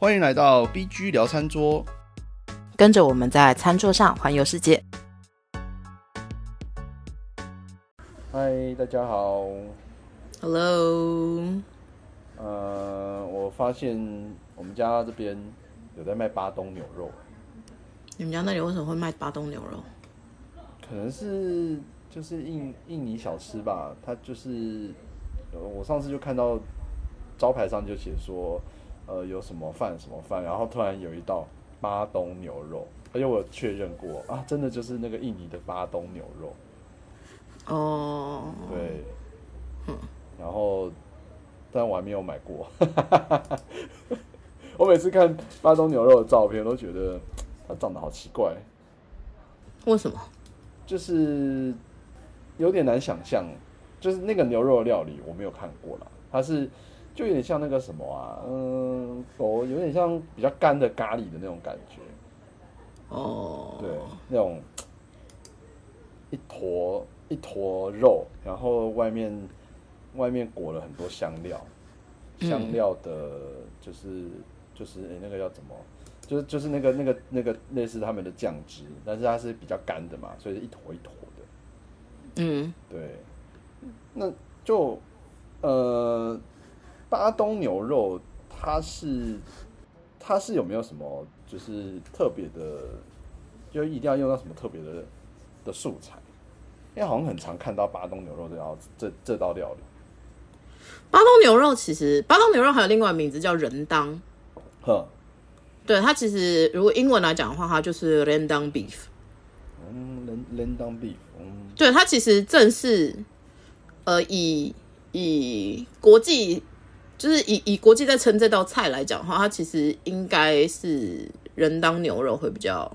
欢迎来到 BG 聊餐桌。跟着我们在餐桌上环游世界。嗨，大家好。Hello，呃，我发现我们家这边有在卖巴东牛肉，你们家那里为什么会卖巴东牛肉？可能是就是印印尼小吃吧。它就是，呃，我上次就看到招牌上就写说，呃，有什么饭什么饭，然后突然有一道巴东牛肉，而且我确认过啊，真的就是那个印尼的巴东牛肉。哦，对，然后，但我还没有买过。我每次看巴东牛肉的照片，都觉得它长得好奇怪，为什么？就是有点难想象。就是那个牛肉料理我没有看过啦，它是就有点像那个什么啊，嗯，狗有点像比较干的咖喱的那种感觉，哦，对，那种一坨一坨肉，然后外面外面裹了很多香料，嗯香料的就是就是诶、那个叫怎么？就是就是那个那个那个类似他们的酱汁，但是它是比较干的嘛，所以是一坨一坨的。嗯，对，那就呃，巴东牛肉它是它是有没有什么就是特别的，就一定要用到什么特别的的素材？因为好像很常看到巴东牛肉这道这这道料理。巴东牛肉其实巴东牛肉还有另外一个名字叫人当，呵，对它其实如果英文来讲的话，它就是 rendang beef。嗯，人人当 beef，嗯，对它其实正是呃以以国际就是以以国际在称这道菜来讲的话，它其实应该是人当牛肉会比较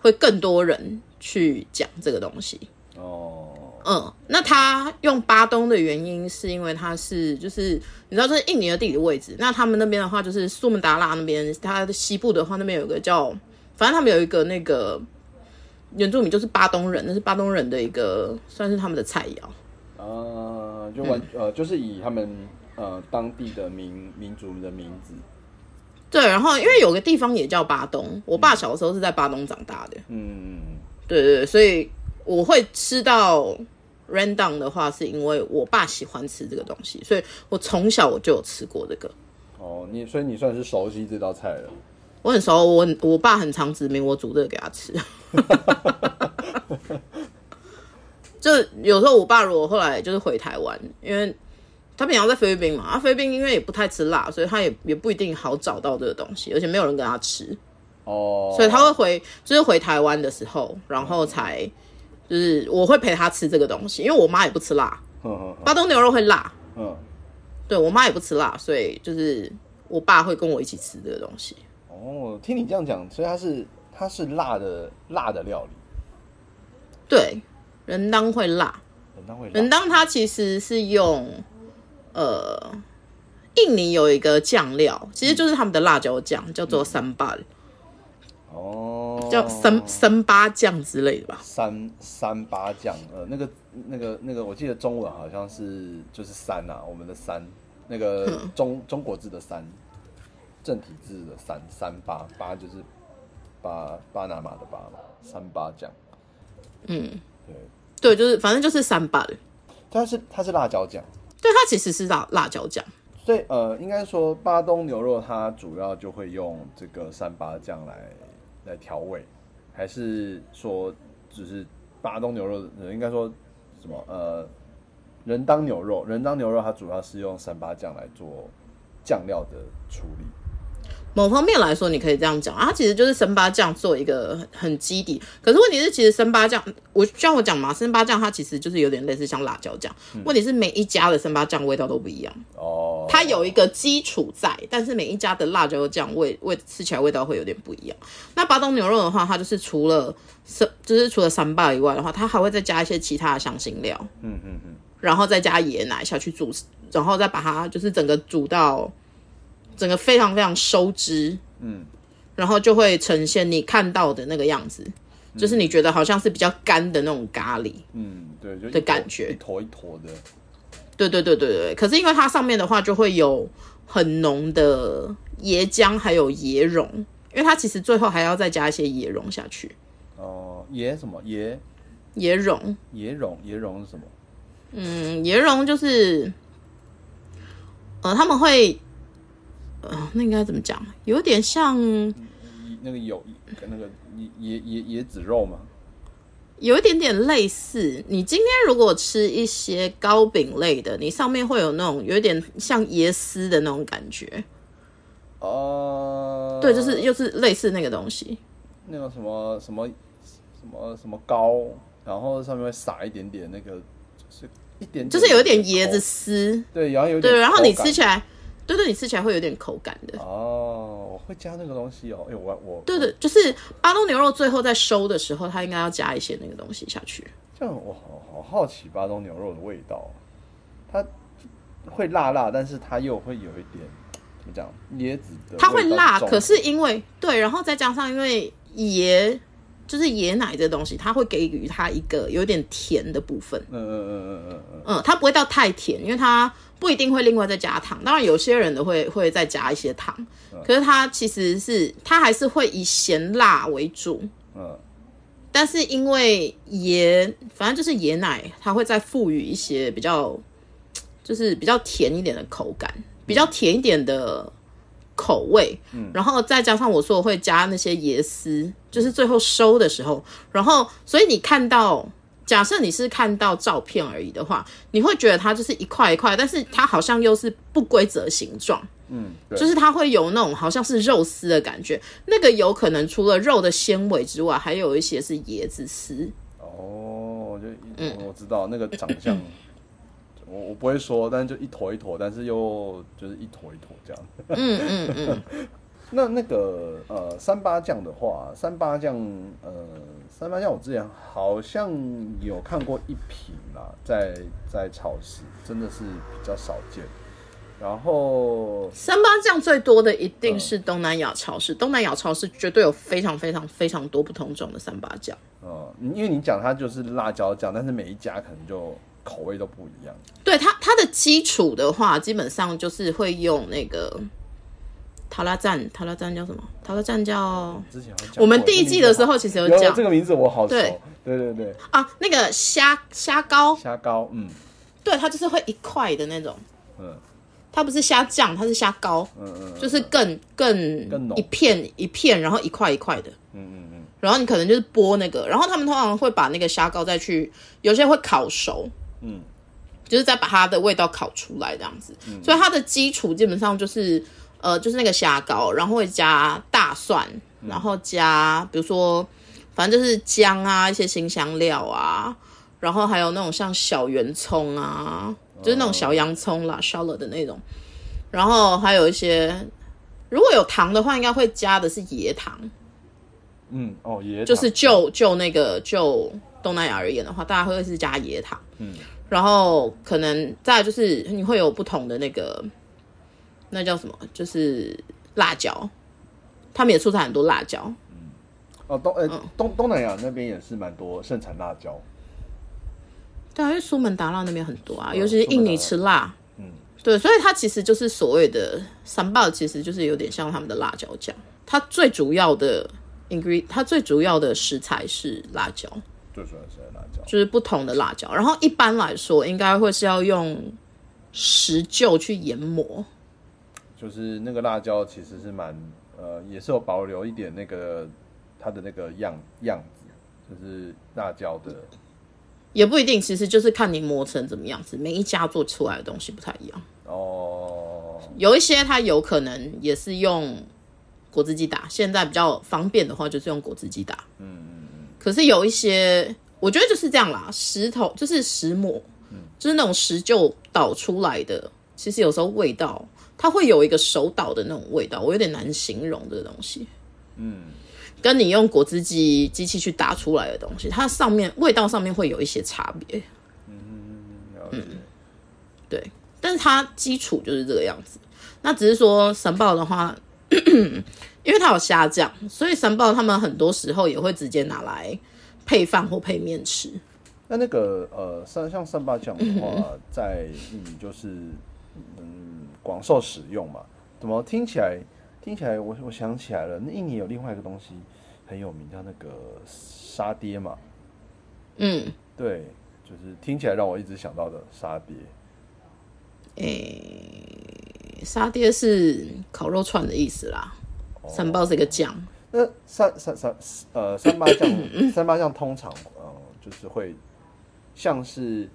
会更多人去讲这个东西。哦，嗯，那他用巴东的原因是因为它是就是你知道这是印尼的地理位置，那他们那边的话就是苏门答腊那边，它的西部的话那边有一个叫，反正他们有一个那个原住民就是巴东人，那是巴东人的一个算是他们的菜肴。啊，就完、呃，就是以他们呃当地的民民族的名字，对，然后因为有个地方也叫巴东，我爸小时候是在巴东长大的，嗯，对对对，所以我会吃到 rendang 的话，是因为我爸喜欢吃这个东西，所以我从小我就有吃过这个。哦，你所以你算是熟悉这道菜了。我很熟，我我爸很常指明我煮这个给他吃。就有时候我爸如果后来就是回台湾，因为他平常在菲律宾嘛，啊菲律宾因为也不太吃辣，所以他也也不一定好找到这个东西，而且没有人跟他吃，哦，所以他会回就是回台湾的时候，然后才就是我会陪他吃这个东西，因为我妈也不吃辣，哼哼哼，巴东牛肉会辣，嗯，对我妈也不吃辣，所以就是我爸会跟我一起吃这个东西。哦，听你这样讲，所以它是它是辣的辣的料理，对，人当会辣。人当会辣。人当它其实是用呃，印尼有一个酱料，其实就是他们的辣椒酱，叫做三巴，哦，叫三三八酱之类的吧。三三八酱，呃，那个那个那个，我记得中文好像是就是三啊，我们的三，那个嗯。中中国字的三，正体字的三三八八就是巴巴拿马的巴嘛，三八酱，嗯，对，对，就是反正就是三八。的，它是它是辣椒酱。所以它其实是辣辣椒酱。所以呃，应该说巴东牛肉它主要就会用这个三八酱来来调味，还是说只是巴东牛肉？应该说什么呃，人当牛肉，人当牛肉它主要是用三八酱来做酱料的处理。某方面来说，你可以这样讲，啊它其实就是生八酱做一个很很基底。可是问题是，其实生八酱，我像我讲嘛，生八酱它其实就是有点类似像辣椒酱。问题是每一家的生八酱味道都不一样。哦，它有一个基础在，但是每一家的辣椒酱味味吃起来味道会有点不一样。那巴东牛肉的话，它就是除了三就是除了三巴以外的话，它还会再加一些其他的香辛料，嗯嗯嗯，然后再加椰奶下去煮，然后再把它就是整个煮到整个非常非常收汁，嗯，然后就会呈现你看到的那个样子。就是你觉得好像是比较干的那种咖喱，嗯，对，就的感觉一坨一坨的，对对对对对。可是因为它上面的话就会有很浓的椰浆还有椰蓉，因为它其实最后还要再加一些椰蓉下去。哦，椰什么椰椰蓉，椰蓉椰蓉是什么？嗯，椰蓉就是，呃，他们会，呃，那应该怎么讲？有点像，那个有那个椰椰椰椰子肉嘛？有一点点类似。你今天如果吃一些糕饼类的，你上面会有那种有一点像椰丝的那种感觉。哦，对，就是又是类似那个东西。那个什么什么什么什么糕，然后上面会撒一点点那个，就是一点点就是有一点椰子，丝，对，然后有点对，然后你吃起来，对对，你吃起来会有点口感的。哦，我会加那个东西哦，哎、我我对对，就是巴东牛肉最后在收的时候，它应该要加一些那个东西下去。这样我好好好奇巴东牛肉的味道，它会辣辣，但是它又会有一点怎么讲椰子的它会辣，可是因为对，然后再加上因为椰就是椰奶这东西，它会给予它一个有点甜的部分。嗯嗯嗯嗯嗯嗯，嗯，它不会到太甜，因为它不一定会另外再加糖。当然，有些人的会会再加一些糖，可是它其实是它还是会以咸辣为主。嗯但是因为椰，反正就是椰奶，它会再赋予一些比较，就是比较甜一点的口感，比较甜一点的口味。嗯，然后再加上我说我会加那些椰丝，就是最后收的时候，然后所以你看到。假设你是看到照片而已的话，你会觉得它就是一块一块，但是它好像又是不规则形状。嗯，就是它会有那种好像是肉丝的感觉，那个有可能除了肉的纤维之外，还有一些是椰子丝。哦，我就嗯我知道那个长相，我我不会说，但是就一坨一坨，但是又就是一坨一坨这样。嗯嗯嗯，那那个呃三八酱的话，三八酱呃三八酱我之前好像有看过一瓶啦，在在超市真的是比较少见。然后三八酱最多的一定是东南亚超市，东南亚超市绝对有非常非常非常多不同种的三八酱。嗯，因为你讲它就是辣椒酱，但是每一家可能就口味都不一样。对它它的基础的话，基本上就是会用那个塔拉赞，塔拉赞叫什么？塔拉赞叫之前我们第一季的时候其实有讲。这个名字我好熟。对。对对对，啊，那个虾虾膏，虾膏，嗯。对，它就是会一块的那种。嗯。它不是虾酱，它是虾膏，嗯嗯就是更更更一片一片，然后一块一块的。嗯嗯嗯，然后你可能就是剥那个，然后他们通常会把那个虾膏再去，有些会烤熟，嗯，就是再把它的味道烤出来这样子。所以它的基础基本上就是呃，就是那个虾膏，然后会加大蒜，然后加比如说反正就是姜啊，一些新香料啊，然后还有那种像小圆葱啊，就是那种小洋葱啦，烧了的那种，然后还有一些。如果有糖的话，应该会加的是椰糖，嗯哦，椰就是就就那个就东南亚而言的话，大家会是加椰糖，嗯，然后可能再来就是你会有不同的那个那叫什么，就是辣椒，他们也出产很多辣椒，嗯哦东呃嗯。东东南亚那边也是蛮多盛产辣椒，对啊，因为苏门答腊那边很多啊，尤其是印尼吃辣，嗯，对，所以它其实就是所谓的三爆，其实就是有点像他们的辣椒酱，它最主要的 ingredient，它最主要的食材是辣椒。最主要是辣椒，就是不同的辣椒。然后一般来说，应该会是要用石臼去研磨。就是那个辣椒其实是蛮呃也是有保留一点那个它的那个样样子，就是辣椒的也不一定，其实就是看你磨成怎么样子，每一家做出来的东西不太一样。哦，有一些它有可能也是用果汁机打，现在比较方便的话就是用果汁机打。嗯，可是有一些，我觉得就是这样啦，石头就是石磨，就是那种石臼捣出来的，其实有时候味道它会有一个手捣的那种味道，我有点难形容这个东西。嗯，跟你用果汁机机器去打出来的东西，它上面味道上面会有一些差别，了解，对，但是它基础就是这个样子。那只是说神豹的话，因为它有虾酱，所以三宝他们很多时候也会直接拿来配饭或配面吃。那那个呃，像像三八酱的话，在印尼就是嗯广受使用嘛。怎么听起来听起来我我想起来了，那印尼有另外一个东西很有名，叫那个沙爹嘛。嗯，对，就是听起来让我一直想到的沙爹。诶、沙爹是烤肉串的意思啦，三包是一个酱。那三三三呃三八酱 三八酱通常呃就是会像是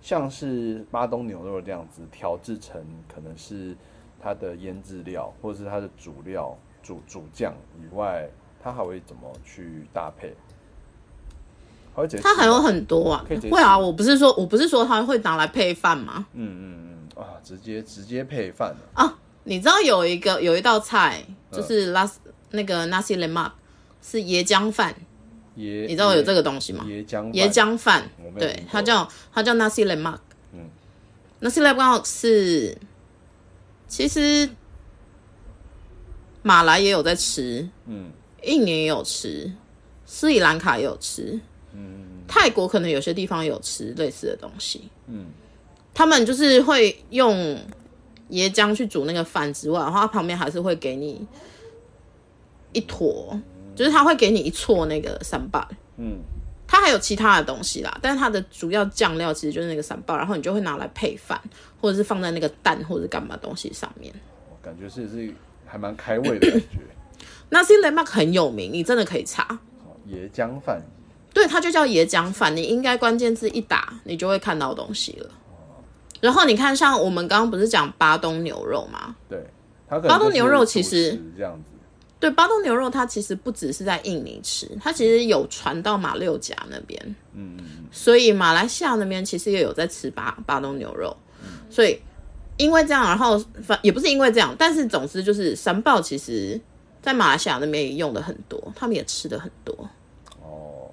像是巴东牛肉这样子调制成可能是它的腌制料或者是它的主料主主酱以外，它还会怎么去搭配？它还有很多啊会啊，我不是说我不是说它会拿来配饭吗？嗯嗯嗯啊，直接直接配饭了。啊，你知道有一个有一道菜嗯。就是拉斯、那个 nasi lemak 是椰浆饭，椰你知道有这个东西吗？椰浆椰浆饭对它叫它叫 nasi lemak。嗯，nasi lemak 是其实马来也有在吃，嗯。印尼也有吃，斯里兰卡也有吃，嗯。泰国可能有些地方有吃类似的东西。嗯。他们就是会用椰浆去煮那个饭之外，然后它旁边还是会给你一坨，就是它会给你一撮那个三巴。嗯它还有其他的东西啦，但是它的主要酱料其实就是那个三巴，然后你就会拿来配饭，或者是放在那个蛋或者干嘛东西上面。感觉是是还蛮开胃的感觉。那 e m a 很有名，你真的可以查。椰浆饭，对，它就叫椰浆饭，你应该关键字一打，你就会看到东西了。然后你看，像我们刚刚不是讲巴东牛肉吗？对，巴东牛肉其实这样子，对，巴东牛肉它其实不只是在印尼吃，它其实有传到马六甲那边，嗯嗯嗯，所以马来西亚那边其实也有在吃巴巴东牛肉，所以因为这样，然后反也不是因为这样，但是总之就是三爆其实在马来西亚那边也用的很多，他们也吃的很多，哦，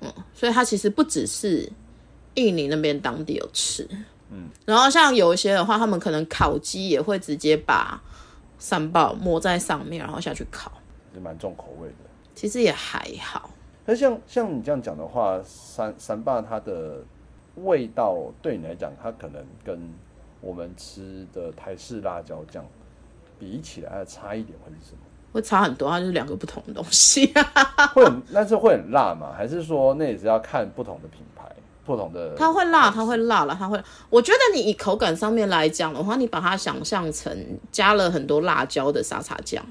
嗯所以它其实不只是印尼那边当地有吃，嗯，然后像有一些的话，他们可能烤鸡也会直接把三宝抹在上面，然后下去烤，是蛮重口味的。其实也还好。那像像你这样讲的话，三三霸它的味道对你来讲，它可能跟我们吃的台式辣椒酱比起来，它差一点会是什么？会差很多，它就是两个不同的东西。会很，但是会很辣嘛？还是说那也是要看不同的品牌、不同的？它会辣，它会辣了，它会。我觉得你以口感上面来讲的话，你把它想象成加了很多辣椒的沙茶酱，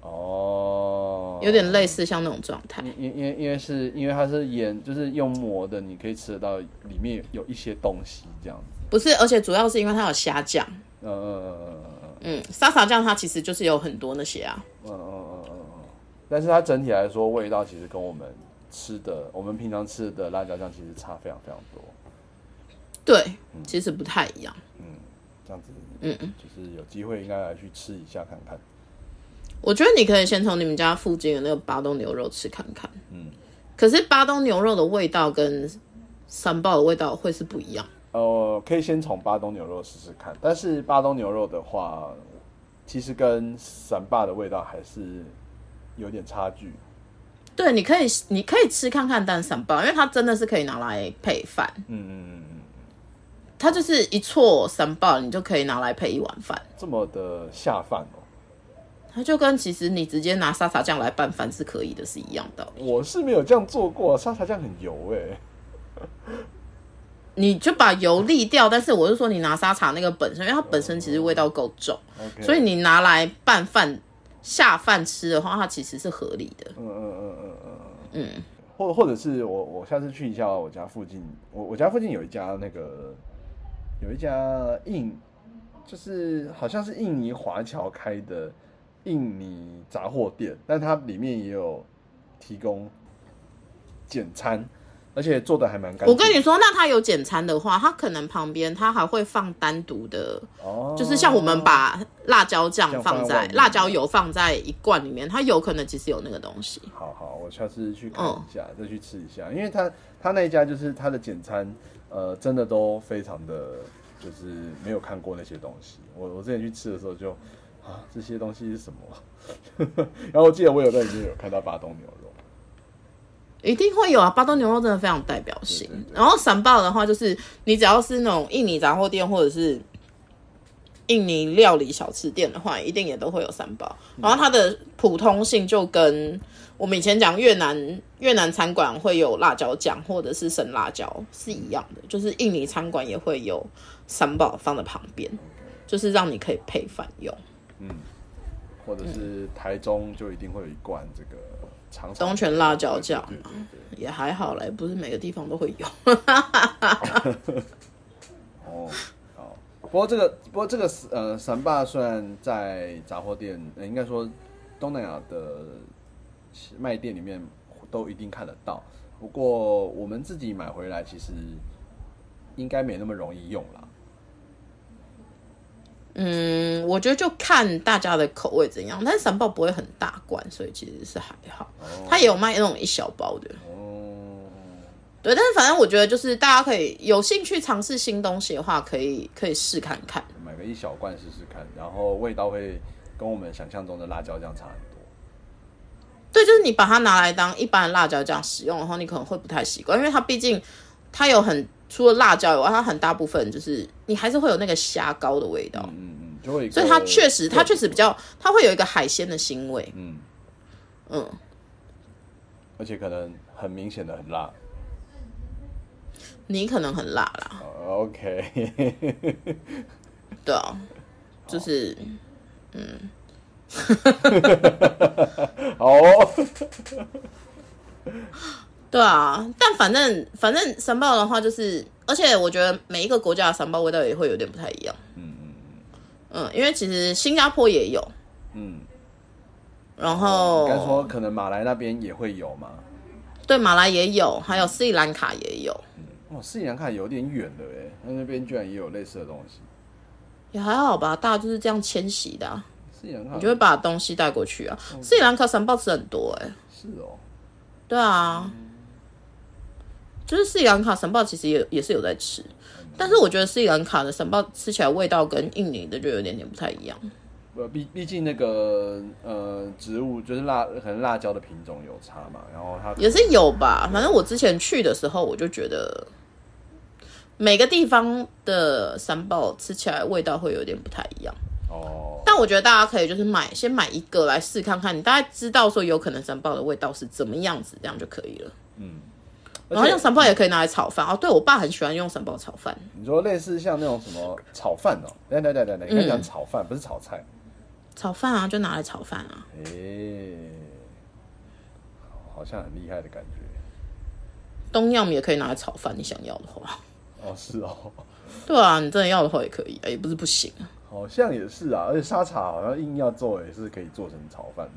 哦，有点类似像那种状态。因因因为因为是因为它是盐，就是用磨的，你可以吃得到里面有一些东西这样子。不是，而且主要是因为它有虾酱。嗯嗯嗯嗯嗯，沙茶酱它其实就是有很多那些啊。嗯嗯嗯嗯嗯嗯。但是它整体来说，味道其实跟我们吃的，我们平常吃的辣椒酱其实差非常非常多。对，其实不太一样。嗯这样子，嗯嗯，就是有机会应该来去吃一下看看。我觉得你可以先从你们家附近的那个巴东牛肉吃看看。嗯，可是巴东牛肉的味道跟三爆的味道会是不一样。呃，可以先从巴东牛肉试试看，但是巴东牛肉的话，其实跟三霸的味道还是有点差距。对，你可以你可以吃看看蛋三爆，因为它真的是可以拿来配饭。嗯嗯嗯嗯，它就是一撮三包，你就可以拿来配一碗饭。这么的下饭哦。它就跟其实你直接拿沙茶酱来拌饭是可以的，是一样的。我是没有这样做过，沙茶酱很油哎、你就把油沥掉，但是我是说你拿沙茶那个本身，因为它本身其实味道够重所以你拿来拌饭下饭吃的话，它其实是合理的。嗯嗯嗯嗯嗯。嗯。嗯，或或者是我我下次去一下我家附近，我我家附近有一家那个有一家印，就是好像是印尼华侨开的印尼杂货店，但它里面也有提供简餐，而且做的还蛮干净。我跟你说，那他有简餐的话，他可能旁边他还会放单独的，哦，就是像我们把辣椒酱酱放放在辣椒油放在一罐里面，它有可能其实有那个东西。好好，我下次去看嗯一下，再去吃一下，因为他他那一家就是他的简餐，呃，真的都非常的，就是没有看过那些东西。我我之前去吃的时候就啊，这些东西是什么？然后我记得我有在里面有看到巴东牛肉，一定会有啊，巴东牛肉真的非常代表性。对对对然后散爆的话，就是你只要是那种印尼杂货店或者是印尼料理小吃店的话，一定也都会有三宝。然后它的普通性就跟我们以前讲越南越南餐馆会有辣椒酱或者是生辣椒是一样的，就是印尼餐馆也会有三宝放在旁边，就是让你可以配饭用。嗯或者是台中就一定会有一罐这个东泉辣椒酱对对对对也还好嘞，不是每个地方都会有。哦，好。不过这个，不过这个呃，三霸虽然在杂货店，呃、应该说东南亚的卖店里面都一定看得到。不过我们自己买回来，其实应该没那么容易用啦。嗯，我觉得就看大家的口味怎样，但是三包不会很大罐，所以其实是还好。它也有卖那种一小包的，哦，对。但是反正我觉得就是大家可以有兴趣尝试新东西的话，可以可以试看看。买个一小罐试试看，然后味道会跟我们想象中的辣椒酱差很多。对，就是你把它拿来当一般的辣椒酱使用的话，你可能会不太习惯，因为它毕竟它有很除了辣椒以外，它很大部分就是你还是会有那个虾膏的味道，嗯嗯，就会所以它确实它确实比较较它会有一个海鲜的腥味，嗯，嗯，而且可能很明显的很辣。你可能很辣啦，哦 OK，对啊，就是嗯。好。哦，对啊，但反正反正三宝的话就是，而且我觉得每一个国家的三宝味道也会有点不太一样，嗯嗯嗯，因为其实新加坡也有，嗯，然后应该说可能马来那边也会有嘛。对马来也有，还有斯里兰卡也有，哦，斯里兰卡有点远的哎，那那边居然也有类似的东西。也还好吧，大家就是这样迁徙的、啊，斯里兰卡。你就会把东西带过去啊。斯里兰卡三宝吃很多哎、是哦，对啊，就是斯里兰卡神豹其实也也是有在吃，但是我觉得斯里兰卡的神豹吃起来味道跟印尼的就有点点不太一样。呃，毕毕竟那个呃植物就是辣，可能辣椒的品种有差嘛，然后它也是有吧，反正我之前去的时候，我就觉得每个地方的三宝吃起来味道会有点不太一样。哦，但我觉得大家可以就是买先买一个来试看看，你大概知道说有可能三宝的味道是怎么样子，这样就可以了。然后用三宝也可以拿来炒饭哦。对我爸很喜欢用三宝炒饭，你说类似像那种什么炒饭哦，对对对对对，应该讲炒饭，不是炒菜。炒饭啊就拿来炒饭啊。诶、好像很厉害的感觉。东样也可以拿来炒饭，你想要的话。哦，是哦，对啊，你真的要的话也可以啊，也不是不行啊。好像也是啊，而且沙茶好像硬要做也是可以做成炒饭。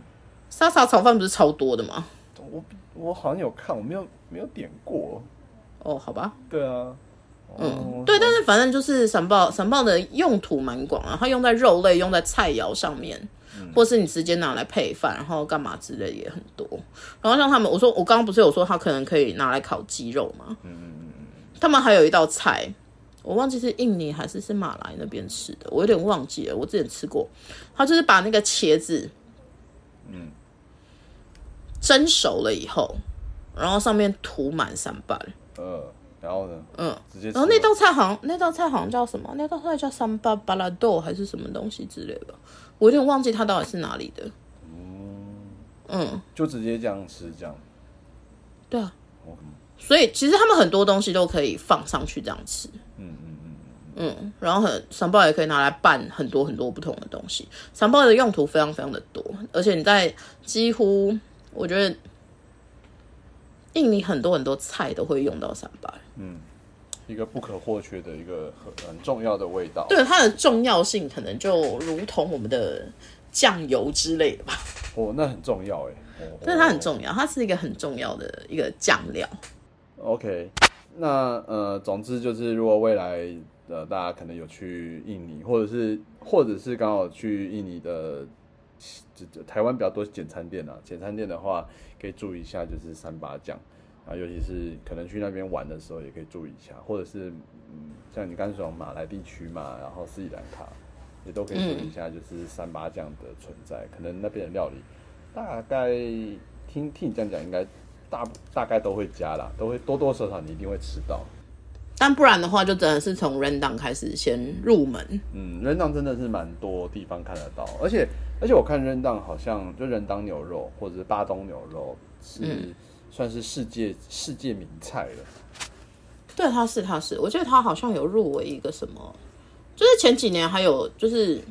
沙茶炒饭不是超多的吗？我我好像有看，我没有没有点过。哦，好吧，对啊，嗯，对，但是反正就是散爆，散爆的用途蛮广啊，它用在肉类、用在菜肴上面，或是你直接拿来配饭，然后干嘛之类的也很多。然后像他们，我说我刚刚不是有说它可能可以拿来烤鸡肉吗？嗯他们还有一道菜，我忘记是印尼还是是马来那边吃的，我有点忘记了。我之前吃过，他就是把那个茄子，嗯，蒸熟了以后，然后上面涂满三瓣。呃，然后呢？嗯，直接然后那道菜好像那道菜好像叫什么？那道菜叫三巴巴拉豆还是什么东西之类的，我有点忘记它到底是哪里的。嗯，就直接这样吃，这样。对啊，哦所以其实他们很多东西都可以放上去这样吃。嗯嗯嗯，嗯，然后很三包也可以拿来拌很多很多不同的东西。三包的用途非常非常的多，而且你在几乎我觉得印尼很多很多菜都会用到三包。一个不可或缺的一个很很重要的味道。对它的重要性，可能就如同我们的酱油之类的吧。哦，那很重要哎。哦但是它很重要，它是一个很重要的一个酱料。OK，那呃，总之就是，如果未来呃大家可能有去印尼，或者是或者是刚好去印尼的，这这台湾比较多简餐店啊，简餐店的话可以注意一下，就是三八酱啊，尤其是可能去那边玩的时候也可以注意一下，或者是嗯，像你刚才说马来地区嘛，然后斯里兰卡也都可以注意一下，就是三八酱的存在，可能那边的料理大概听听你这样讲，应该大大概都会加啦，都会多多少少你一定会吃到。但不然的话，就真的是从 random 开始先入门。嗯，，random 真的是蛮多地方看得到，而且而且我看人档好像就人当牛肉或者是巴东牛肉是、算是世界世界名菜了。对，他是他是，我记得他好像有入围一个什么，就是前几年还有就是。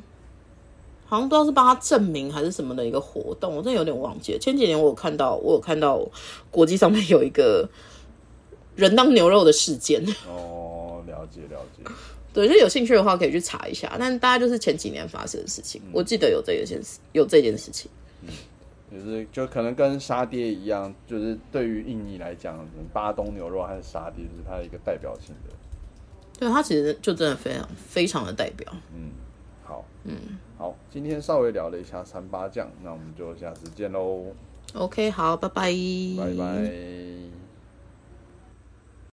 好像不知道是帮他证明还是什么的一个活动，我真的有点忘记了。前几年我有看到，我有看到国际上面有一个人当牛肉的事件。哦，了解了解。对，就有兴趣的话可以去查一下。但大概就是前几年发生的事情，我记得有这件事，有这件事情。就是就可能跟沙爹一样，就是对于印尼来讲，巴东牛肉还是沙爹，就是它的一个代表性的。对，它其实就真的非常非常的代表。嗯，好，嗯，好，今天稍微聊了一下三八酱，那我们就下次见喽，OK，好，拜拜，拜拜。